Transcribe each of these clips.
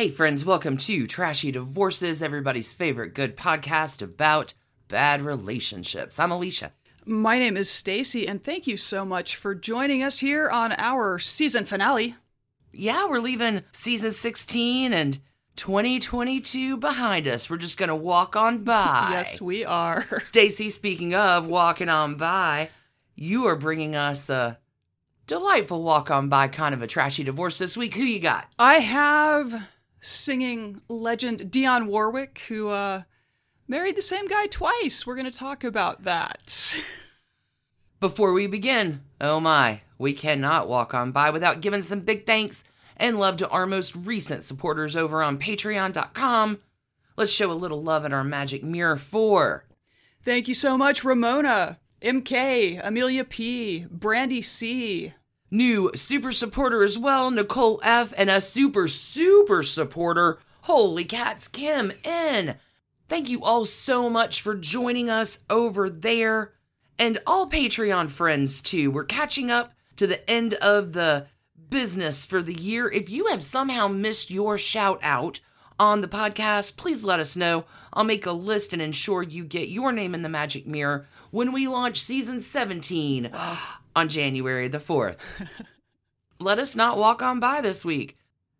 Hey, friends, welcome to Trashy Divorces, everybody's favorite good podcast about bad relationships. I'm Alicia. My name is Stacy, and thank you so much for joining us here on our season finale. Yeah, we're leaving season 16 and 2022 behind us. We're just going to walk on by. Yes, we are. Stacy, speaking of walking on by, you are bringing us a delightful walk on by kind of a trashy divorce this week. Who you got? I have singing legend Dionne Warwick, who uh, married the same guy twice. We're going to talk about that. Before we begin, oh my, we cannot walk on by without giving some big thanks and love to our most recent supporters over on patreon.com. Let's show a little love in our magic mirror for. Thank you so much, Ramona, MK, Amelia P, Brandy C, New super supporter as well, Nicole F, and a super, super supporter, Holy Cats Kim N. Thank you all so much for joining us over there. And all Patreon friends, too. We're catching up to the end of the business for the year. If you have somehow missed your shout out on the podcast, please let us know. I'll make a list and ensure you get your name in the magic mirror when we launch season 17 on January the 4th. let us not walk on by this week.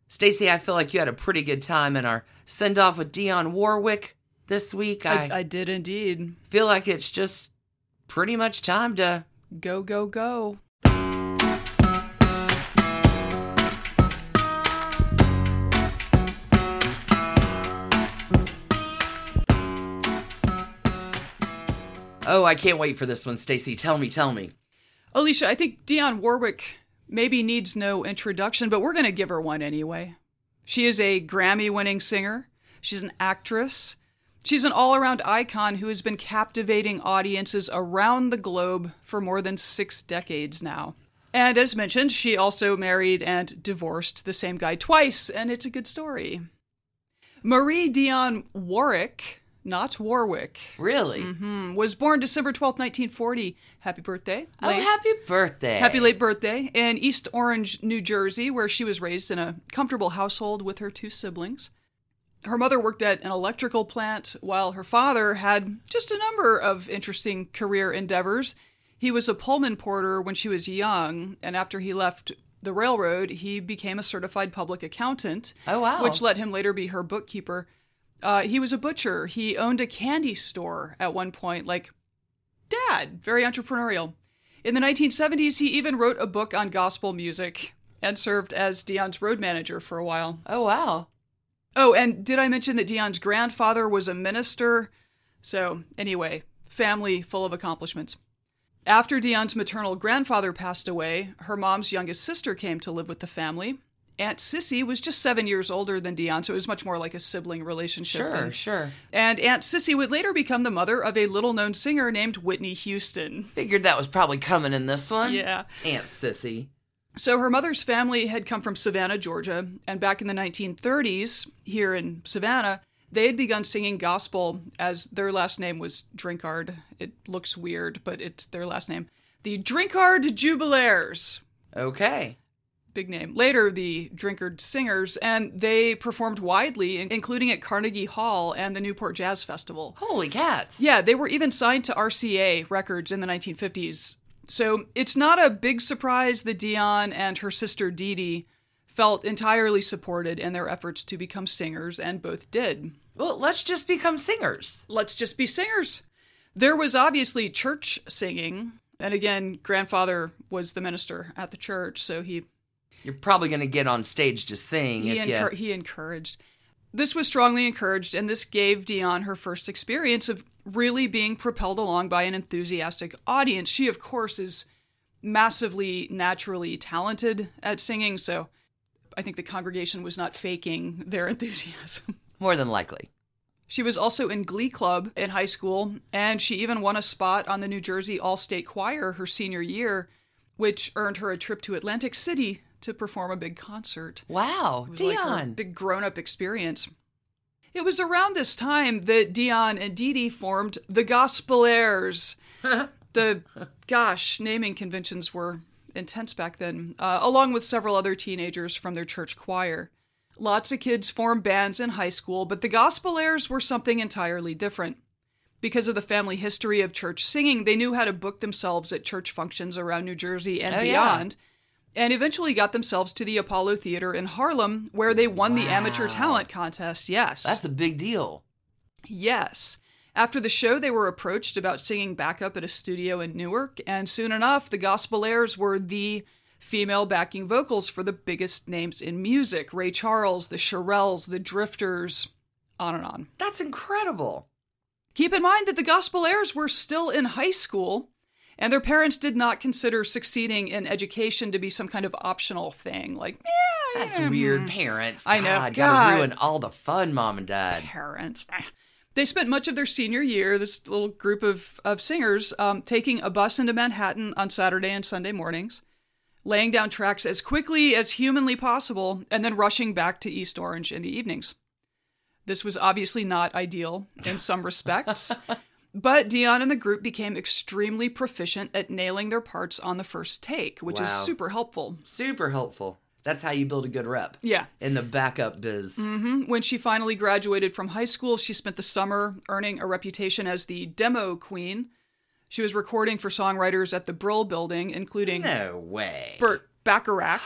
Stacy, I feel like you had a pretty good time in our send off with Dionne Warwick this week. I, I did indeed. feel like it's just pretty much time to Go, go, go. Oh, I can't wait for this one, Stacy. Tell me, tell me. Alicia, I think Dionne Warwick maybe needs no introduction, but we're going to give her one anyway. She is a Grammy winning singer, she's an actress, she's an all around icon who has been captivating audiences around the globe for more than six decades now. And as mentioned, she also married and divorced the same guy twice, and it's a good story. Marie Dionne Warrick, not Warwick, Really? hmm, was born December twelfth, 1940. Happy birthday. Oh, happy birthday. Happy late birthday in East Orange, New Jersey, where she was raised in a comfortable household with her two siblings. Her mother worked at an electrical plant, while her father had just a number of interesting career endeavors. He was a Pullman porter when she was young, and after he left the railroad, he became a certified public accountant, Oh, wow. which let him later be her bookkeeper. Uh, he was a butcher. He owned a candy store at one point, like dad, very entrepreneurial. In the 1970s, he even wrote a book on gospel music and served as Dionne's road manager for a while. Oh, wow. Oh, and did I mention that Dionne's grandfather was a minister? So, anyway, family full of accomplishments. After Dionne's maternal grandfather passed away, her mom's youngest sister came to live with the family. Aunt Sissy was just seven years older than Dionne, so it was much more like a sibling relationship. Sure, than- sure. And Aunt Sissy would later become the mother of a little known singer named Whitney Houston. Figured that was probably coming in this one. Yeah. Aunt Sissy. So her mother's family had come from Savannah, Georgia, and back in the 1930s, here in Savannah, they had begun singing gospel as their last name was Drinkard. It looks weird, but it's their last name. The Drinkard Jubilaires. Okay. Big name. Later, the Drinkard Singers, and they performed widely, including at Carnegie Hall and the Newport Jazz Festival. Holy cats. Yeah, they were even signed to RCA Records in the 1950s. So it's not a big surprise that Dionne and her sister Dee Dee felt entirely supported in their efforts to become singers, and both did. Well, let's just become singers. Let's just be singers. There was obviously church singing, and again, grandfather was the minister at the church, so he You're probably going to get on stage to sing he, if you. he encouraged. This was strongly encouraged, and this gave Dionne her first experience of really being propelled along by an enthusiastic audience. She, of course, is massively naturally talented at singing, so I think the congregation was not faking their enthusiasm. More than likely. She was also in Glee Club in high school, and she even won a spot on the New Jersey All State Choir her senior year, which earned her a trip to Atlantic City to perform a big concert. Wow. Was like Dionne. big grown up experience. It was around this time that Dionne and Dee Dee formed the Gospelaires. the, gosh, naming conventions were intense back then, uh, along with several other teenagers from their church choir. Lots of kids formed bands in high school, but the Gospelaires were something entirely different. Because of the family history of church singing, they knew how to book themselves at church functions around New Jersey and Oh, yeah. And eventually got themselves to the Apollo Theater in Harlem, where they won the amateur talent contest. Yes. That's a big deal. Yes. After the show, they were approached about singing backup at a studio in Newark, and soon enough, the Gospelaires were the female backing vocals for the biggest names in music Ray Charles, the Shirelles, the Drifters, on and on. That's incredible. Keep in mind that the Gospelaires were still in high school, and their parents did not consider succeeding in education to be some kind of optional thing. Like, eh, That's eh, weird, hmm, parents. I know. God, God. gotta ruin all the fun, mom and dad. parents. They spent much of their senior year, this little group of, of singers, um, taking a bus into Manhattan on Saturday and Sunday mornings, laying down tracks as quickly as humanly possible, and then rushing back to East Orange in the evenings. This was obviously not ideal in some respects, but Dionne and the group became extremely proficient at nailing their parts on the first take, which is super helpful. Super helpful. That's how you build a good rep Yeah. in the backup biz. hmm When she finally graduated from high school, she spent the summer earning a reputation as the demo queen. She was recording for songwriters at the Brill Building, including No way. Burt Bacharach,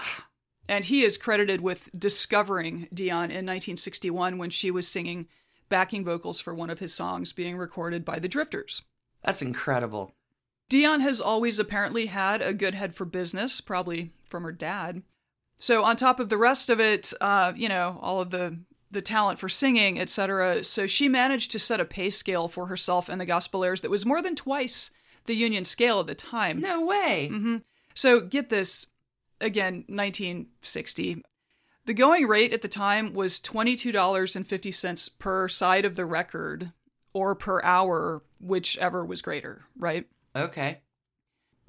and he is credited with discovering Dionne in 1961 when she was singing backing vocals for one of his songs being recorded by the Drifters. That's incredible. Dionne has always apparently had a good head for business, probably from her dad. So on top of the rest of it, uh, you know, all of the the talent for singing, etc. So she managed to set a pay scale for herself and the Gospelaires that was more than twice the union scale at the time. No way. hmm So get this, again, 1960. The going rate at the time was $22.50 per side of the record or per hour, whichever was greater, right? Okay.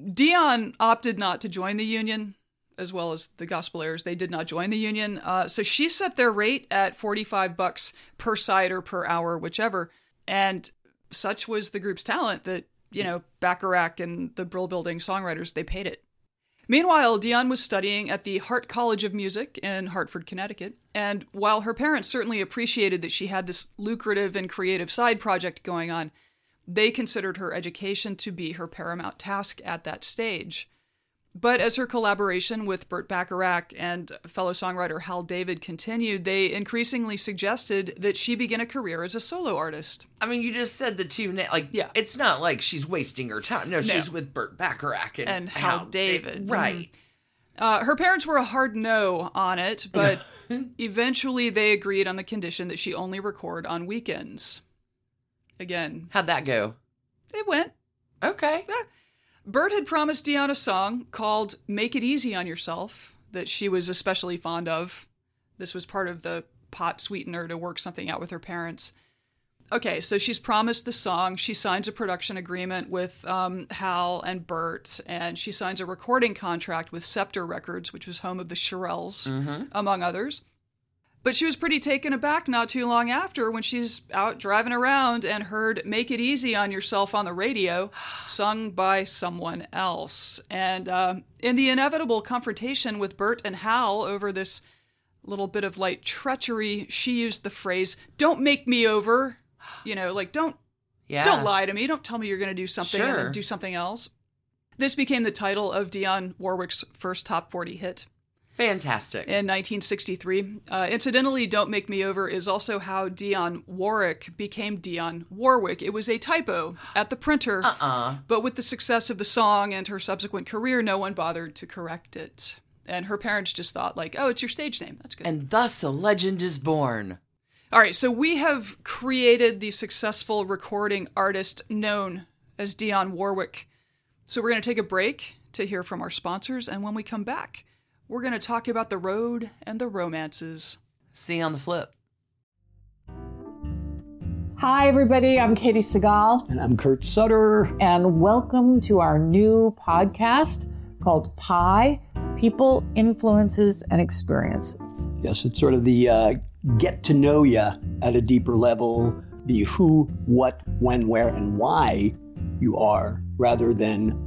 Dionne opted not to join the union, as well as the Gospelaires. They did not join the union, uh, so she set their rate at forty-five bucks per side or per hour, whichever. And such was the group's talent that you know Bacharach and the Brill Building songwriters they paid it. Meanwhile, Dionne was studying at the Hart College of Music in Hartford, Connecticut, and while her parents certainly appreciated that she had this lucrative and creative side project going on, they considered her education to be her paramount task at that stage. But as her collaboration with Burt Bacharach and fellow songwriter Hal David continued, they increasingly suggested that she begin a career as a solo artist. I mean, you just said the two na- like Yeah. It's not like she's wasting her time. No, she's with Burt Bacharach and, And Hal David. Right. Uh, her parents were a hard no on it, but eventually they agreed on the condition that she only record on weekends. Again, How'd that go? it went. Okay. Burt had promised Dionne a song called Make It Easy on Yourself that she was especially fond of. This was part of the pot sweetener to work something out with her parents. Okay, so she's promised the song. She signs a production agreement with um, Hal and Burt, and she signs a recording contract with Scepter Records, which was home of the Shirelles, among others. But she was pretty taken aback not too long after when she's out driving around and heard Make It Easy on Yourself on the radio, sung by someone else. And uh, in the inevitable confrontation with Burt and Hal over this little bit of light treachery, she used the phrase, Don't make me over. You know, like, don't Yeah. don't lie to me. Don't tell me you're going to do something and then do something else. This became the title of Dionne Warwick's first top 40 hit Fantastic. in 1963. Uh, incidentally, Don't Make Me Over is also how Dionne Warwick became Dionne Warwick. It was a typo at the printer, uh-uh. but with the success of the song and her subsequent career, no one bothered to correct it. And her parents just thought, like, oh, it's your stage name. That's good. And thus a legend is born. All right, so we have created the successful recording artist known as Dionne Warwick. So we're going to take a break to hear from our sponsors, and when we come back, we're going to talk about the road and the romances. See you on the flip. Hi, everybody. I'm Katey Sagal, And I'm Kurt Sutter. and welcome to our new podcast called Pi People, Influences, and Experiences. Yes, it's sort of the uh, get to know you at a deeper level, the who, what, when, where, and why you are, rather than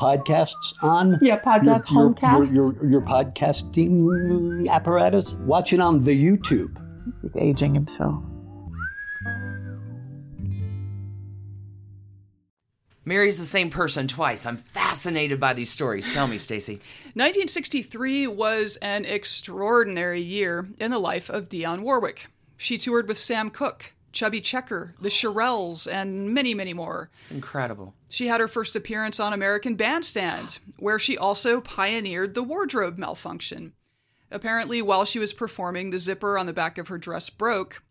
podcasts on. Yeah, podcast, your, homecasts. your, your, your podcasting apparatus. Watch it on the YouTube. He's aging himself. Mary's the same person twice. I'm fascinated by these stories. Tell me, Stacy. 1963 was an extraordinary year in the life of Dionne Warwick. She toured with Sam Cooke, Chubby Checker, the Shirelles, and many, many more. It's incredible. She had her first appearance on American Bandstand, where she also pioneered the wardrobe malfunction. Apparently, while she was performing, the zipper on the back of her dress broke.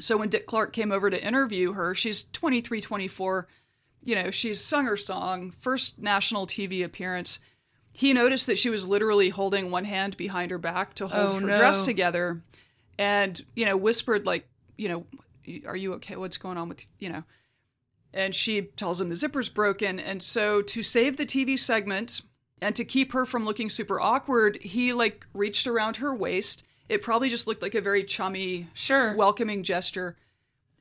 So when Dick Clark came over to interview her, she's 23, 24, you know, she's sung her song, first national TV appearance. He noticed that she was literally holding one hand behind her back to hold Oh, her no. dress together and, you know, whispered, like, you know, are you okay? What's going on with, you know? and she tells him the zipper's broken. And so to save the TV segment and to keep her from looking super awkward, he like reached around her waist. It probably just looked like a very chummy, Sure. welcoming gesture,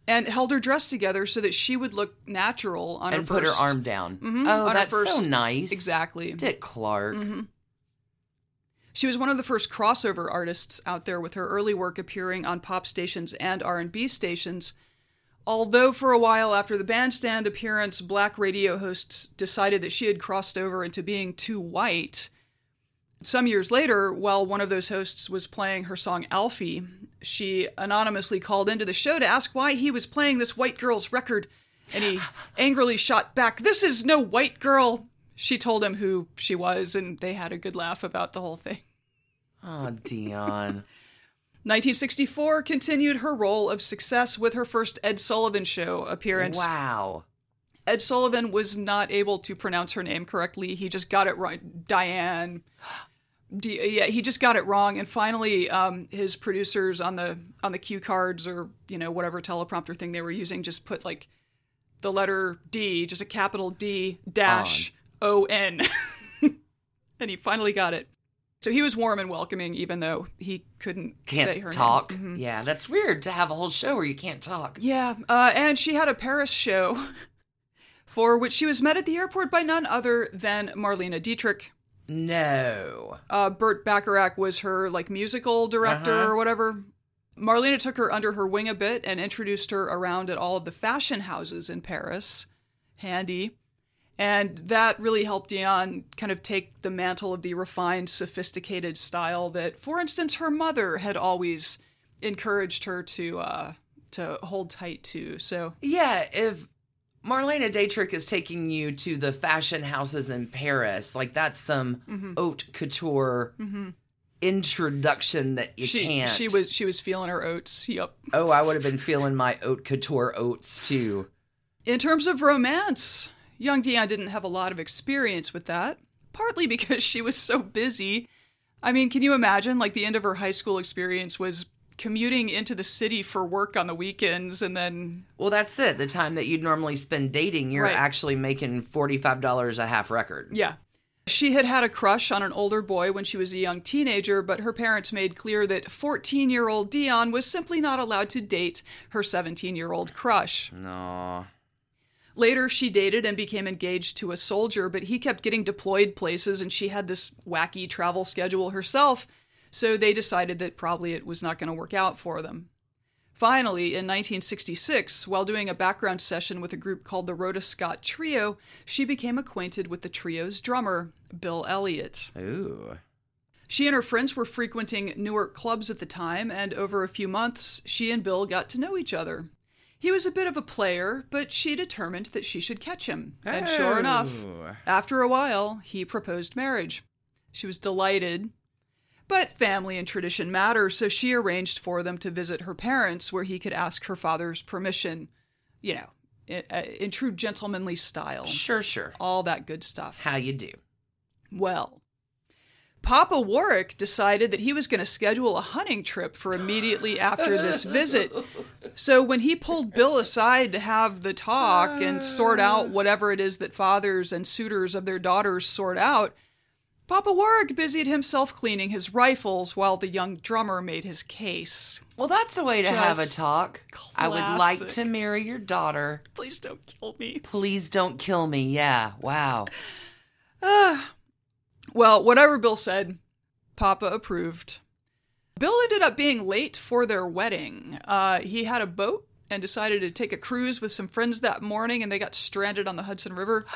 and held her dress together so that she would look natural on her. and her put her arm down. Mhm, Oh, on her that's so nice. Exactly. Dick Clark. She was one of the first crossover artists out there with her early work appearing on pop stations and R&B stations. Although for a while after the bandstand appearance, black radio hosts decided that she had crossed over into being too white. Some years later, while one of those hosts was playing her song Alfie, she anonymously called into the show to ask why he was playing this white girl's record, and he angrily shot back, This is no white girl! She told him who she was, and they had a good laugh about the whole thing. Oh, Dionne. 1964 continued her role of success with her first Ed Sullivan Show appearance. wow. Ed Sullivan was not able to pronounce her name correctly. He just got it right. Diane. D- yeah, he just got it wrong, and finally, um, his producers on the on the cue cards or you know whatever teleprompter thing they were using just put like the letter D, just a capital D dash O N, and he finally got it. So he was warm and welcoming, even though he couldn't say Can't her talk. name. Mhm. Yeah, that's weird to have a whole show where you can't talk. Yeah, uh, and she had a Paris show for which she was met at the airport by none other than Marlene Dietrich. No. Uh, Burt Bacharach was her like musical director Uh-huh. or whatever. Marlene took her under her wing a bit and introduced her around at all of the fashion houses in Paris. Handy. And that really helped Dionne kind of take the mantle of the refined, sophisticated style that, for instance, her mother had always encouraged her to uh, to hold tight to. So Yeah, if Marlene Dietrich is taking you to the fashion houses in Paris, like that's some Mm-hmm. haute couture introduction that you she can't. she was she was feeling her oats. Yep. Oh, I would have been feeling my haute couture oats too. In terms of romance, young Dionne didn't have a lot of experience with that, partly because she was so busy. I mean, can you imagine? Like, the end of her high school experience was commuting into the city for work on the weekends and then. Well, that's it. The time that you'd normally spend dating, you're Right. actually making forty-five dollars a half record. Yeah. She had had a crush on an older boy when she was a young teenager, but her parents made clear that 14 year old Dionne was simply not allowed to date her 17 year old crush. No. Later, she dated and became engaged to a soldier, but he kept getting deployed places and she had this wacky travel schedule herself, so they decided that probably it was not going to work out for them. Finally, in 1966, while doing a background session with a group called the Rhoda Scott Trio, she became acquainted with the trio's drummer, Bill Elliott. Ooh. She and her friends were frequenting Newark clubs at the time, and over a few months, she and Bill got to know each other. He was a bit of a player, but she determined that she should catch him. And sure enough, Oh. after a while, he proposed marriage. She was delighted. But family and tradition matter, so she arranged for them to visit her parents where he could ask her father's permission. You know, in, uh, in true gentlemanly style. Sure, sure. All that good stuff. How you do? Well, Papa Warwick decided that he was going to schedule a hunting trip for immediately after this visit. So when he pulled Bill aside to have the talk and sort out ah. whatever it is that fathers and suitors of their daughters sort out, Papa Warwick busied himself cleaning his rifles while the young drummer made his case. Well, that's a way to have a Just talk. I would like to marry your daughter. Please don't kill me. Please don't kill me. Yeah, wow. Ah, Well, whatever Bill said, Papa approved. Bill ended up being late for their wedding. Uh, he had a boat and decided to take a cruise with some friends that morning, and they got stranded on the Hudson River.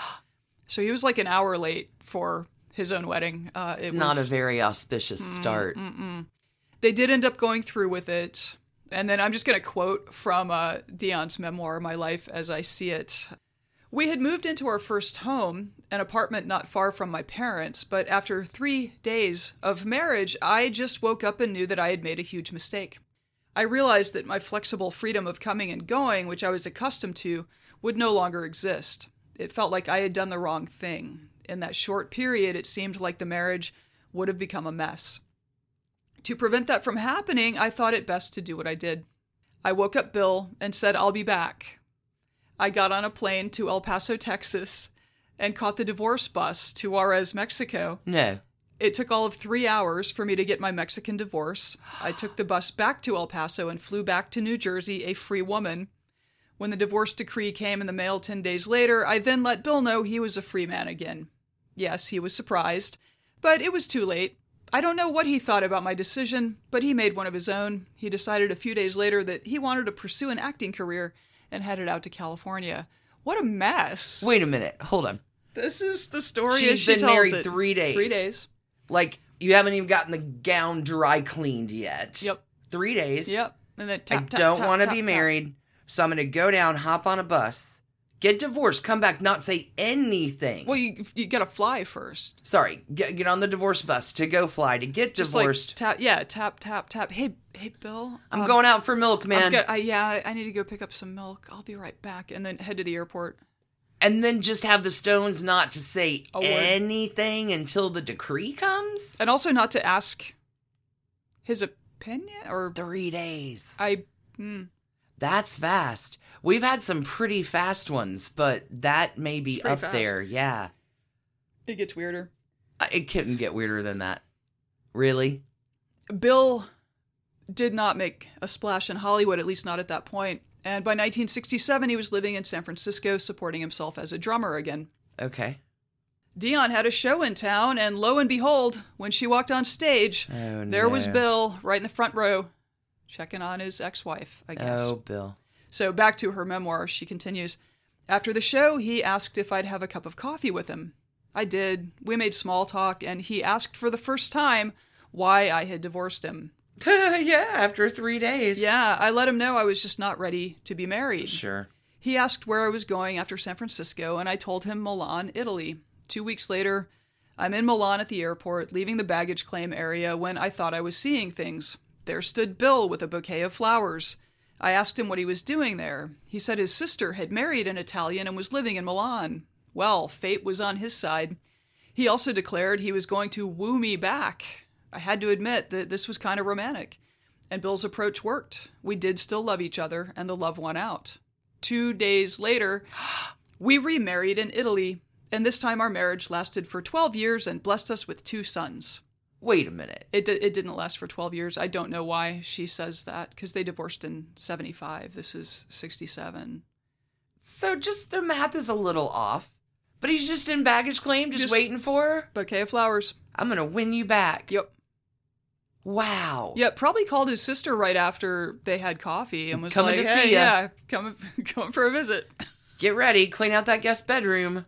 So he was like an hour late for his own wedding. Uh, It's it not was- a very auspicious start. they did end up going through with it. And then I'm just going to quote from uh, Dionne's memoir, My Life as I See It. We had moved into our first home, an apartment not far from my parents, but after three days of marriage, I just woke up and knew that I had made a huge mistake. I realized that my flexible freedom of coming and going, which I was accustomed to, would no longer exist. It felt like I had done the wrong thing. In that short period, it seemed like the marriage would have become a mess. To prevent that from happening, I thought it best to do what I did. I woke up Bill and said, I'll be back. I got on a plane to El Paso, Texas, and caught the divorce bus to Juarez, Mexico. No. It took all of three hours for me to get my Mexican divorce. I took the bus back to El Paso and flew back to New Jersey a free woman. When the divorce decree came in the mail 10 days later, I then let Bill know he was a free man again. Yes, he was surprised, but it was too late. I don't know what he thought about my decision, but he made one of his own. He decided a few days later that he wanted to pursue an acting career and headed out to California. What a mess. Wait a minute. Hold on. This is the story She's as she been married it. three days. Three days. Like, you haven't even gotten the gown dry cleaned yet. Yep. Three days. Yep. And then I tap, tap, don't want to be tap. married, so I'm going to go down, hop on a bus, get divorced, come back, not say anything. Well, you you got to fly first. Sorry, get, get on the divorce bus to go fly, to get Just divorced. like tap, yeah, tap, tap, tap. Hey, hey, Bill. I'm um, going out for milk, I'm man. go- I, yeah, I need to go pick up some milk. I'll be right back, and then head to the airport. and then just have the stones not to say A word. anything until the decree comes? And also not to ask his opinion or Three days. I. Hmm. That's fast. We've had some pretty fast ones, but that may be up fast. there. Yeah. It gets weirder. Uh, It couldn't get weirder than that. Really? Bill did not make a splash in Hollywood, at least not at that point. And by 1967, he was living in San Francisco, supporting himself as a drummer again. Okay. Dionne had a show in town, and lo and behold, when she walked on stage, Oh, there was. Bill right in the front row, checking on his ex wife, I guess. Oh, Bill. So back to her memoir, she continues After the show, he asked if I'd have a cup of coffee with him. I did. We made small talk, and he asked for the first time why I had divorced him. yeah, after three days. Yeah, I let him know I was just not ready to be married. Sure. He asked where I was going after San Francisco, and I told him Milan, Italy. Two weeks later, I'm in Milan at the airport, leaving the baggage claim area when I thought I was seeing things. There stood Bill with a bouquet of flowers. I asked him what he was doing there. He said his sister had married an Italian and was living in Milan. Well, fate was on his side. He also declared he was going to woo me back. I had to admit that this was kind of romantic. And Bill's approach worked. We did still love each other, and the love won out. Two days later, we remarried in Italy, and this time our marriage lasted for 12 years and blessed us with two sons. Wait a minute. It, di- it didn't last for 12 years. I don't know why she says that, because they divorced in 75. This is 67. So just the math is a little off. But he's just in baggage claim, just, Just- waiting for her. Bouquet of flowers. I'm going to win you back. Yep. Wow. Yeah, probably called his sister right after they had coffee and was Coming like, to hey, see ya." yeah, coming, coming for a visit. Get ready. Clean out that guest bedroom.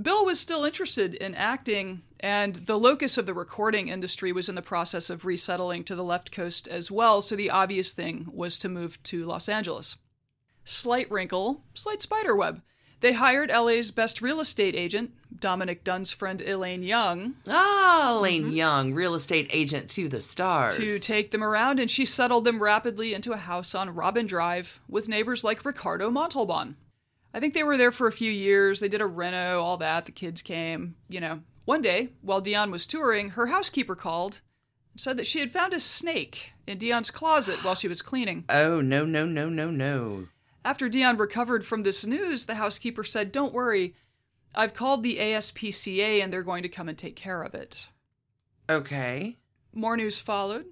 Bill was still interested in acting, and the locus of the recording industry was in the process of resettling to the left coast as well, so the obvious thing was to move to Los Angeles. Slight wrinkle, slight spiderweb. They hired LA's best real estate agent, Dominick Dunne's friend Elaine Young Ah, Lane Young, real estate agent to the stars. to take them around, and she settled them rapidly into a house on Robin Drive with neighbors like Ricardo Montalban. I think they were there for a few years. They did a reno, all that. The kids came, you know. One day, while Dionne was touring, her housekeeper called and said that she had found a snake in Dionne's closet while she was cleaning. oh, no, no, no, no, no. After Dionne recovered from this news, the housekeeper said, Don't worry, I've called the ASPCA and they're going to come and take care of it. Okay. More news followed.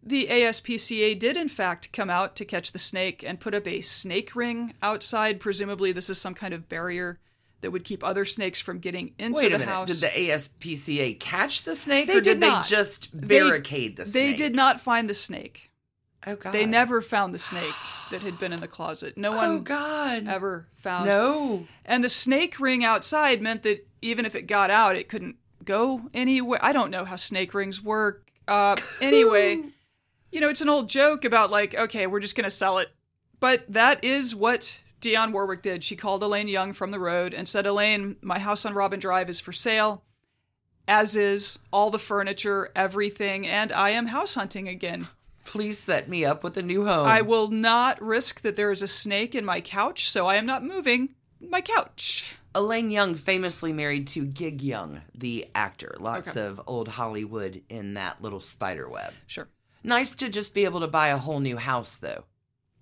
The ASPCA did, in fact, come out to catch the snake and put up a snake ring outside. Presumably, this is some kind of barrier that would keep other snakes from getting into Wait the minute. house. Did the ASPCA catch the snake They or did did, they just They- barricade the snake? They did not find the snake. Oh, God. They never found the snake that had been in the closet. No one Oh, God. ever found No. And the snake ring outside meant that even if it got out, it couldn't go anywhere. I don't know how snake rings work. Uh, anyway, you know, it's an old joke about like, okay, we're just going to sell it. But that is what Dionne Warwick did. She called Elaine Young from the road and said, Elaine, my house on Robin Drive is for sale, as is all the furniture, everything, and I am house hunting again. Please set me up with a new home. I will not risk that there is a snake in my couch, so I am not moving my couch. Elaine Young famously married to Gig Young, the actor. Lots Okay. of old Hollywood in that little spider web. Sure. Nice to just be able to buy a whole new house, though.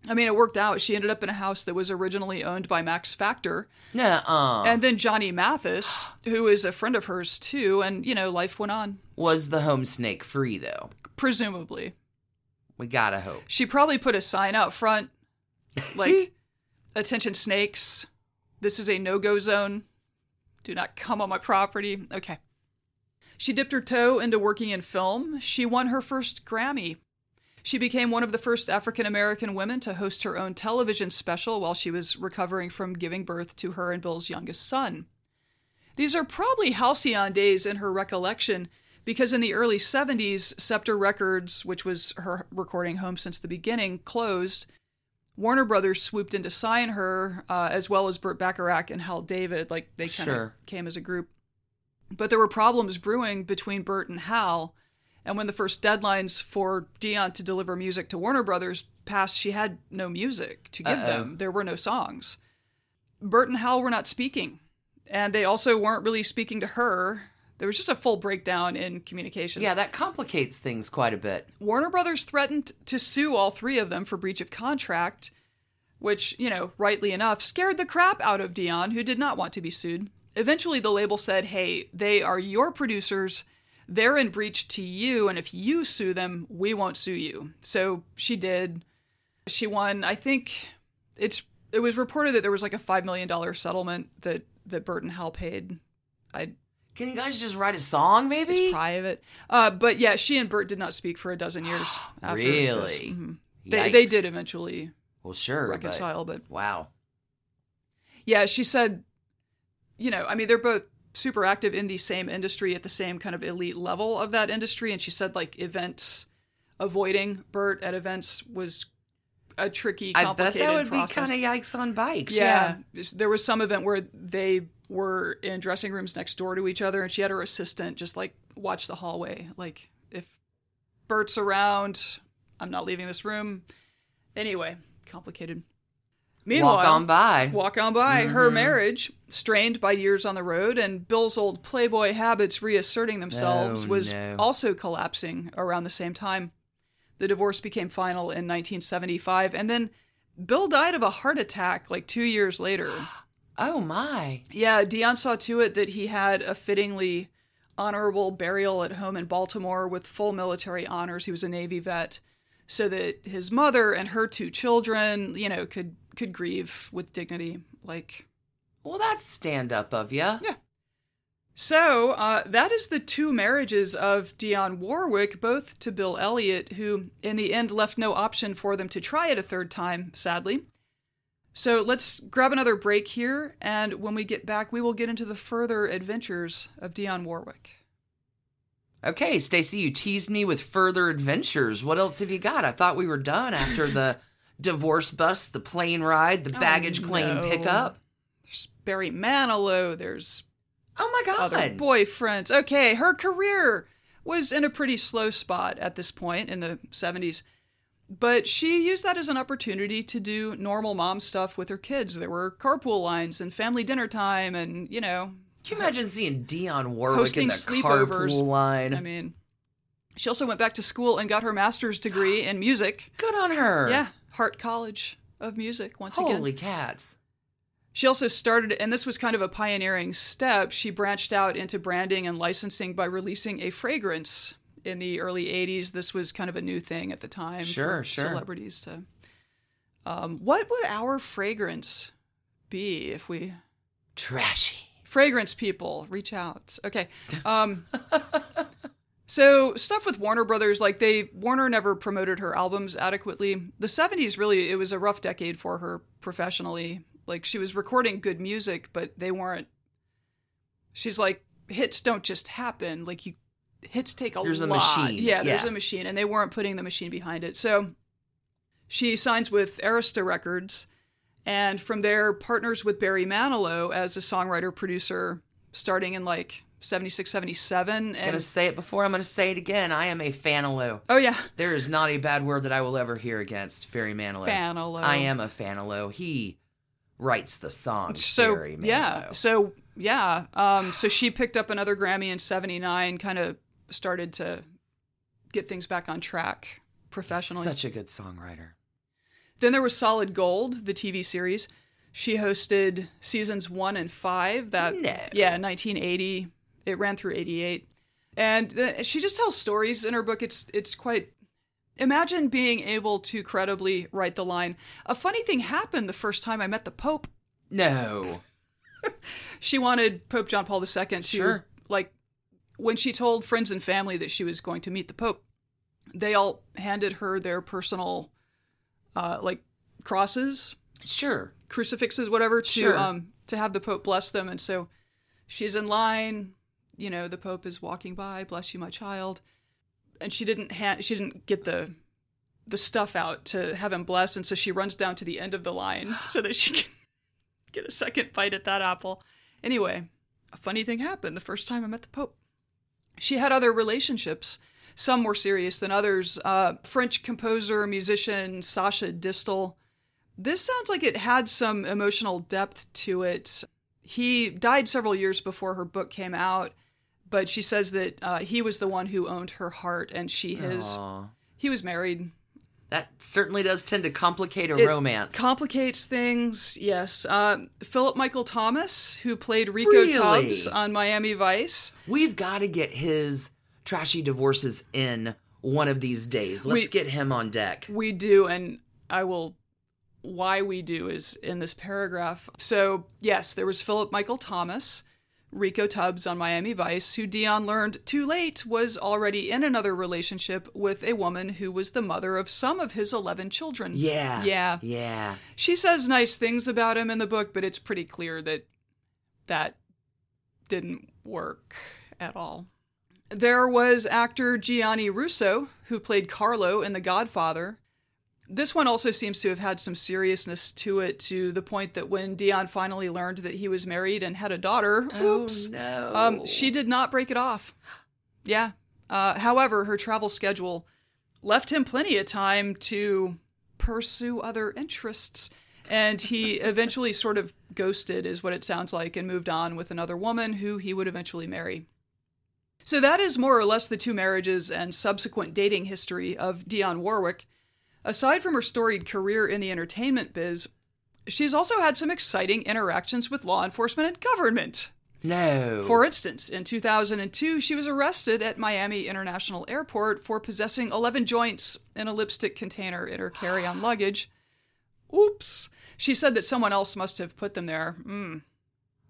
I mean, it worked out. She ended up in a house that was originally owned by Max Factor, Nuh-uh. and then Johnny Mathis, who is a friend of hers too, and you know, life went on. Was the home snake free, though? Presumably, We gotta hope. she probably put a sign out front, like, "Attention snakes, this is a no-go zone. Do not come on my property." Okay. She dipped her toe into working in film. She won her first Grammy. She became one of the first African American women to host her own television special while she was recovering from giving birth to her and Bill's youngest son. These are probably halcyon days in her recollection because in the early 70s, Scepter Records, which was her recording home since the beginning, closed. Warner Brothers swooped in to sign her, uh, as well as Burt Bacharach and Hal David. Like they kind of Sure. came as a group. But there were problems brewing between Burt and Hal. And when the first deadlines for Dionne to deliver music to Warner Brothers passed, she had no music to give Uh-oh. them. There were no songs. Burt and Hal were not speaking. And they also weren't really speaking to her. There was just a full breakdown in communications. Yeah, that complicates things quite a bit. Warner Brothers threatened to sue all three of them for breach of contract, which, you know, rightly enough, scared the crap out of Dionne, who did not want to be sued. Eventually, the label said, hey, they are your producers. They're in breach to you, and if you sue them, we won't sue you. So she did. She won. I think it's. It was reported that there was like a five million dollar settlement that that Burton Hal paid. I Can you guys just write a song, maybe? it's private. Uh, but yeah, she and Burt did not speak for a dozen years. After. Really? Mhm. They, they did eventually Well, sure. but- reconcile, but wow. yeah, she said, you know, I mean, they're both super active in the same industry at the same kind of elite level of that industry, and she said like events, avoiding Burt at events was a tricky, complicated I bet that would process. be kind of yikes on bikes. Yeah. There was some event where they were in dressing rooms next door to each other, and she had her assistant just like watch the hallway. Like, if Burt's around, I'm not leaving this room. Anyway, complicated. Meanwhile, Walk on by. Walk on by. Her mm-hmm. marriage, strained by years on the road, and Bill's old playboy habits reasserting themselves, Oh, was no. also collapsing around the same time. The divorce became final in 1975, and then Bill died of a heart attack like two years later. Oh my. Yeah, Dionne saw to it that he had a fittingly honorable burial at home in Baltimore with full military honors. He was a Navy vet, so that his mother and her two children, you know, could could grieve with dignity. Like Well, that's stand up of you. Yeah. so, uh, that is the two marriages of Dionne Warwick, both to Bill Elliott, who in the end left no option for them to try it a third time, sadly. So let's grab another break here, and when we get back, we will get into the further adventures of Dionne Warwick. Okay, Stacy, you teased me with further adventures. What else have you got? I thought we were done after the divorce bus, the plane ride, the oh, baggage claim no. pickup. There's Barry Manilow, there's Oh my god, other boyfriends. Okay, her career was in a pretty slow spot at this point in the 70s. But she used that as an opportunity to do normal mom stuff with her kids. There were carpool lines and family dinner time and, you know, Can you imagine seeing Dionne Warwick in the sleepovers. carpool line? I mean, she also went back to school and got her master's degree in music. Good on her. Yeah, Hart College of Music once again. Holy cats. She also started, and this was kind of a pioneering step. She branched out into branding and licensing by releasing a fragrance in the early 80s. This was kind of a new thing at the time. Sure, for sure. Celebrities to. Um, what would our fragrance be if we. Trashy. Fragrance people, reach out. Okay. Um, so stuff with Warner Brothers, like they Warner never promoted her albums adequately. The '70s really, it was a rough decade for her professionally. Like she was recording good music, but they weren't. She's like hits don't just happen. Like you, hits take a There's a lot. machine, Yeah, there's yeah. a machine, and they weren't putting the machine behind it. So she signs with Arista Records, and from there partners with Barry Manilow as a songwriter producer, starting in like 76, 77. gonna say it before, I'm gonna say it again. I am a Fanilow. oh yeah, There is not a bad word that I will ever hear against Barry Manilow. Manilow. I am a Fanilow. He writes the songs. so Barry Manilow. yeah so yeah um so she picked up another grammy in 79 kind of started to get things back on track professionally Such a good songwriter. then there was solid gold the tv series she hosted seasons one and five that No. yeah 1980 it ran through 88 and uh, she just tells stories in her book it's it's quite imagine being able to credibly write the line a funny thing happened the first time i met the pope No. she wanted Pope John Paul II to Sure. like when she told friends and family that she was going to meet the Pope, they all handed her their personal uh like crosses, Sure. crucifixes, whatever, to Sure. um to have the Pope bless them. And so she's in line, you know, the Pope is walking by, bless you, my child. And she didn't hand she didn't get the the stuff out to have him bless, and so she runs down to the end of the line so that she can get a second bite at that apple. Anyway, a funny thing happened the first time I met the Pope. She had other relationships. Some more serious than others. Uh, French composer, musician Sacha Distel. This sounds like it had some emotional depth to it. He died several years before her book came out, but she says that uh, he was the one who owned her heart and she his. Aw. He was married. That certainly does tend to complicate a It romance. Complicates things, yes. Uh, Philip Michael Thomas, who played Rico Really? Tubbs on Miami Vice. We've got to get his trashy divorces in one of these days. Let's We- get him on deck. We do, and I will. Why we do is in this paragraph. So, yes, there was Philip Michael Thomas, Rico Tubbs on Miami Vice, who Dionne learned too late was already in another relationship with a woman who was the mother of some of his 11 children. Yeah. Yeah. Yeah. She says nice things about him in the book, but it's pretty clear that that didn't work at all. There was actor Gianni Russo, who played Carlo in The Godfather. This one also seems to have had some seriousness to it, to the point that when Dionne finally learned that he was married and had a daughter, oops, Oh, no. um, she did not break it off. Yeah. Uh, however, her travel schedule left him plenty of time to pursue other interests. And he eventually sort of ghosted, is what it sounds like, and moved on with another woman who he would eventually marry. So that is more or less the two marriages and subsequent dating history of Dionne Warwick. Aside from her storied career in the entertainment biz, she's also had some exciting interactions with law enforcement and government. No. For instance, in 2002, she was arrested at Miami International Airport for possessing 11 joints in a lipstick container in her carry on luggage. Oops. She said that someone else must have put them there. Mm.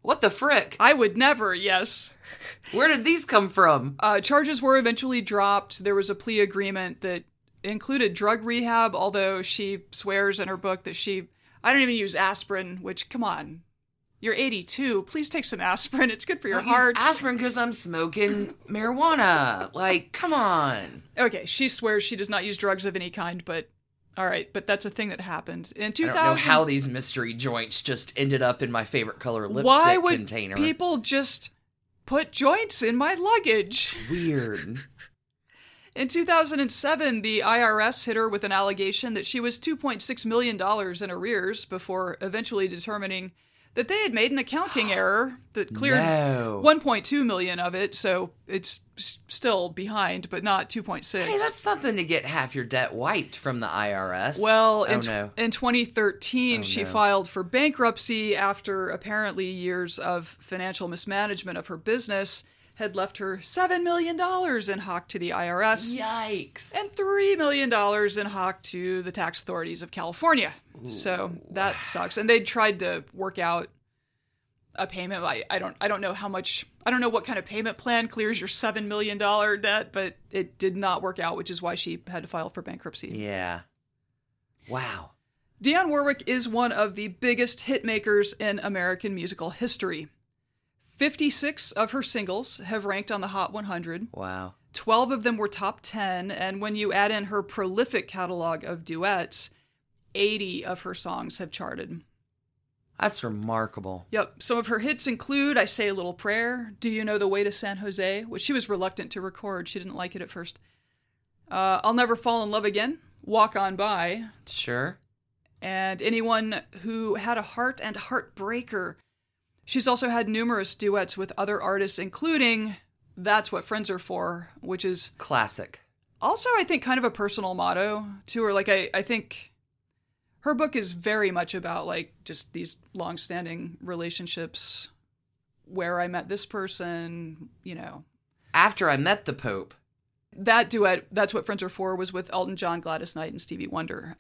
what the frick? I would never, yes. Where did these come from? Uh, charges were eventually dropped. There was a plea agreement that included drug rehab, although she swears in her book that she. I don't even use aspirin, which, come on. You're 82. Please take some aspirin. It's good for your heart. aspirin because I'm smoking marijuana. Like, come on. Okay, she swears she does not use drugs of any kind, but all right, but that's a thing that happened in I 2000. don't know how these mystery joints just ended up in my favorite color lipstick why would container. people just put joints in my luggage. Weird. In 2007, the IRS hit her with an allegation that she was $2.6 million in arrears before eventually determining that they had made an accounting error that cleared No. 1.2 million of it, so it's still behind, but not 2.6. Hey, that's something to get half your debt wiped from the IRS. Well, oh in, no. in 2013, Oh, she no. filed for bankruptcy after apparently years of financial mismanagement of her business had left her $7 million in hock to the IRS Yikes. and $3 million in hock to the tax authorities of California. So that sucks. And they tried to work out a payment. I, I don't I don't know how much I don't know what kind of payment plan clears your $7 million debt, but it did not work out, which is why she had to file for bankruptcy. yeah. Wow. Dionne Warwick is one of the biggest hit makers in American musical history. 56 of her singles have ranked on the Hot 100. Wow. 12 of them were top 10, and when you add in her prolific catalog of duets, 80 of her songs have charted. That's remarkable. Yep, some of her hits include I Say a Little Prayer, Do You Know the Way to San Jose, which she was reluctant to record. She didn't like it at first. Uh, I'll Never Fall in Love Again, Walk On By, Sure. and anyone who had a heart and heartbreaker. She's also had numerous duets with other artists, including That's What Friends Are For, which is Classic. also, I think, kind of a personal motto to her. Like, I, I think her book is very much about, like, just these long-standing relationships where I met this person, you know. After I met the Pope. That duet, That's What Friends Are For, was with Elton John, Gladys Knight, and Stevie Wonder.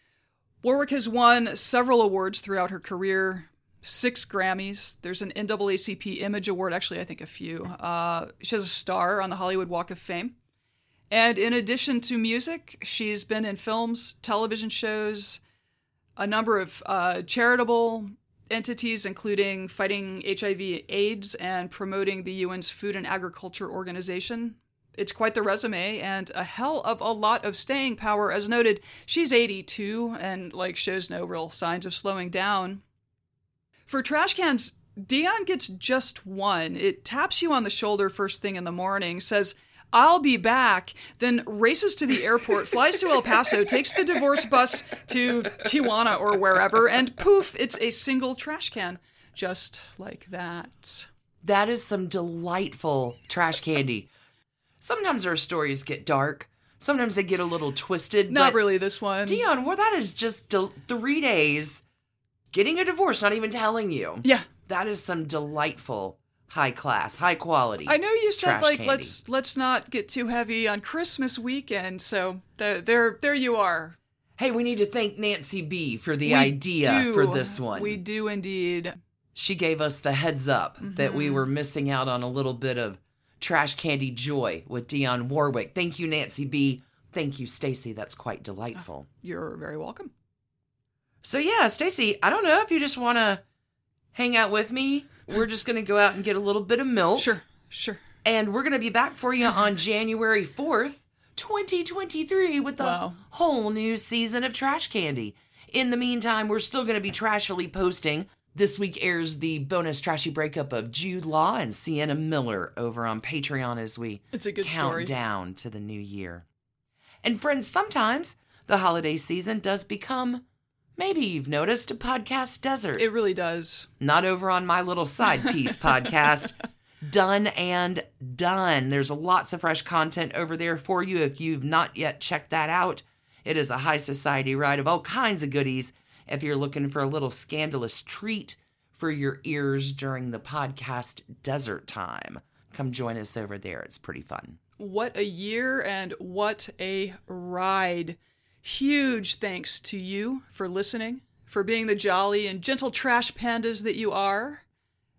Warwick has won several awards throughout her career, six Grammys. There's an NAACP Image Award, actually, I think a few. Uh, she has a star on the Hollywood Walk of Fame. And in addition to music, she's been in films, television shows, a number of uh, charitable entities, including fighting HIV AIDS and promoting the UN's Food and Agriculture Organization. It's quite the resume and a hell of a lot of staying power. As noted, she's 82 and like shows no real signs of slowing down. For trash cans, Dionne gets just one. It taps you on the shoulder first thing in the morning, says, I'll be back, then races to the airport, flies to El Paso, takes the divorce bus to Tijuana or wherever, and poof, it's a single trash can. Just like that. That is some delightful trash candy. Sometimes our stories get dark. Sometimes they get a little twisted. Not really this one. Dionne, well, that is just del- three days getting a divorce, not even telling you. Yeah. That is some delightful, high class, high quality. I know you said like candy. let's let's not get too heavy on Christmas weekend, so there there there you are. Hey, we need to thank Nancy B for the We idea do. for this one. We do indeed. she gave us the heads up that Mm-hmm. we were missing out on a little bit of trash candy joy with Dionne Warwick. Thank you, Nancy B. Thank you, Stacy. That's quite delightful. You're very welcome. So yeah, Stacy, I don't know if you just want to hang out with me. We're just going to go out and get a little bit of milk. Sure, sure. And we're going to be back for you on January 4th, 2023 with a Wow. whole new season of Trash Candy. In the meantime, we're still going to be trashily posting. This week airs the bonus trashy breakup of Jude Law and Sienna Miller over on Patreon as we It's a good count story. down to the new year. And friends, sometimes the holiday season does become, maybe you've noticed, a podcast desert It really does. not over on my little side piece podcast. Done and done. There's lots of fresh content over there for you if you've not yet checked that out. It is a high society ride of all kinds of goodies if you're looking for a little scandalous treat for your ears during the podcast desert time. Come join us over there. It's pretty fun. What a year and what a ride. Huge thanks to you for listening, for being the jolly and gentle trash pandas that you are.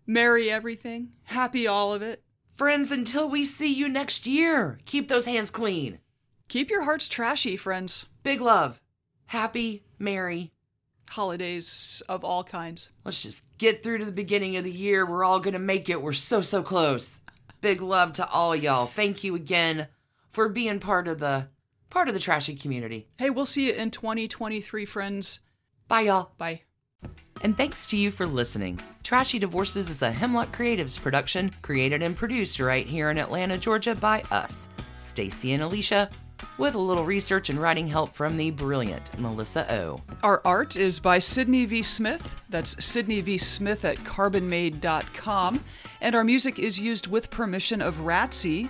Merry everything, happy all of it. Friends, until we see you next year, keep those hands clean. Keep your hearts trashy, friends. Big love. Happy, merry, Holidays of all kinds. Let's just get through to the beginning of the year. We're all going to make it. We're so, so close. Big love to all y'all. Thank you again for being part of the part of the trashy community. Hey, we'll see you in 2023, friends. Bye y'all. Bye. And thanks to you for listening. Trashy Divorces is a Hemlock Creatives production, created and produced right here in Atlanta, Georgia by us, Stacy and Alicia, with a little research and writing help from the brilliant Melissa O. Our art is by Sydney V. Smith. That's Sydney V. Smith at carbonmade.com. And our music is used with permission of Ratsy.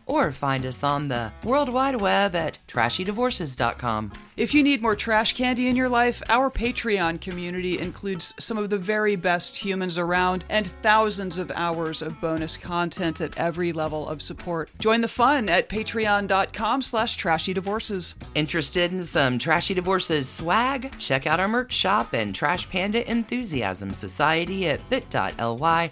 or find us on the World Wide Web at trashydivorces.com. If you need more trash candy in your life, our Patreon community includes some of the very best humans around and thousands of hours of bonus content at every level of support. Join the fun at patreon.com slash trashydivorces. Interested in some Trashy Divorces swag? Check out our merch shop and Trash Panda Enthusiasm Society at bit.ly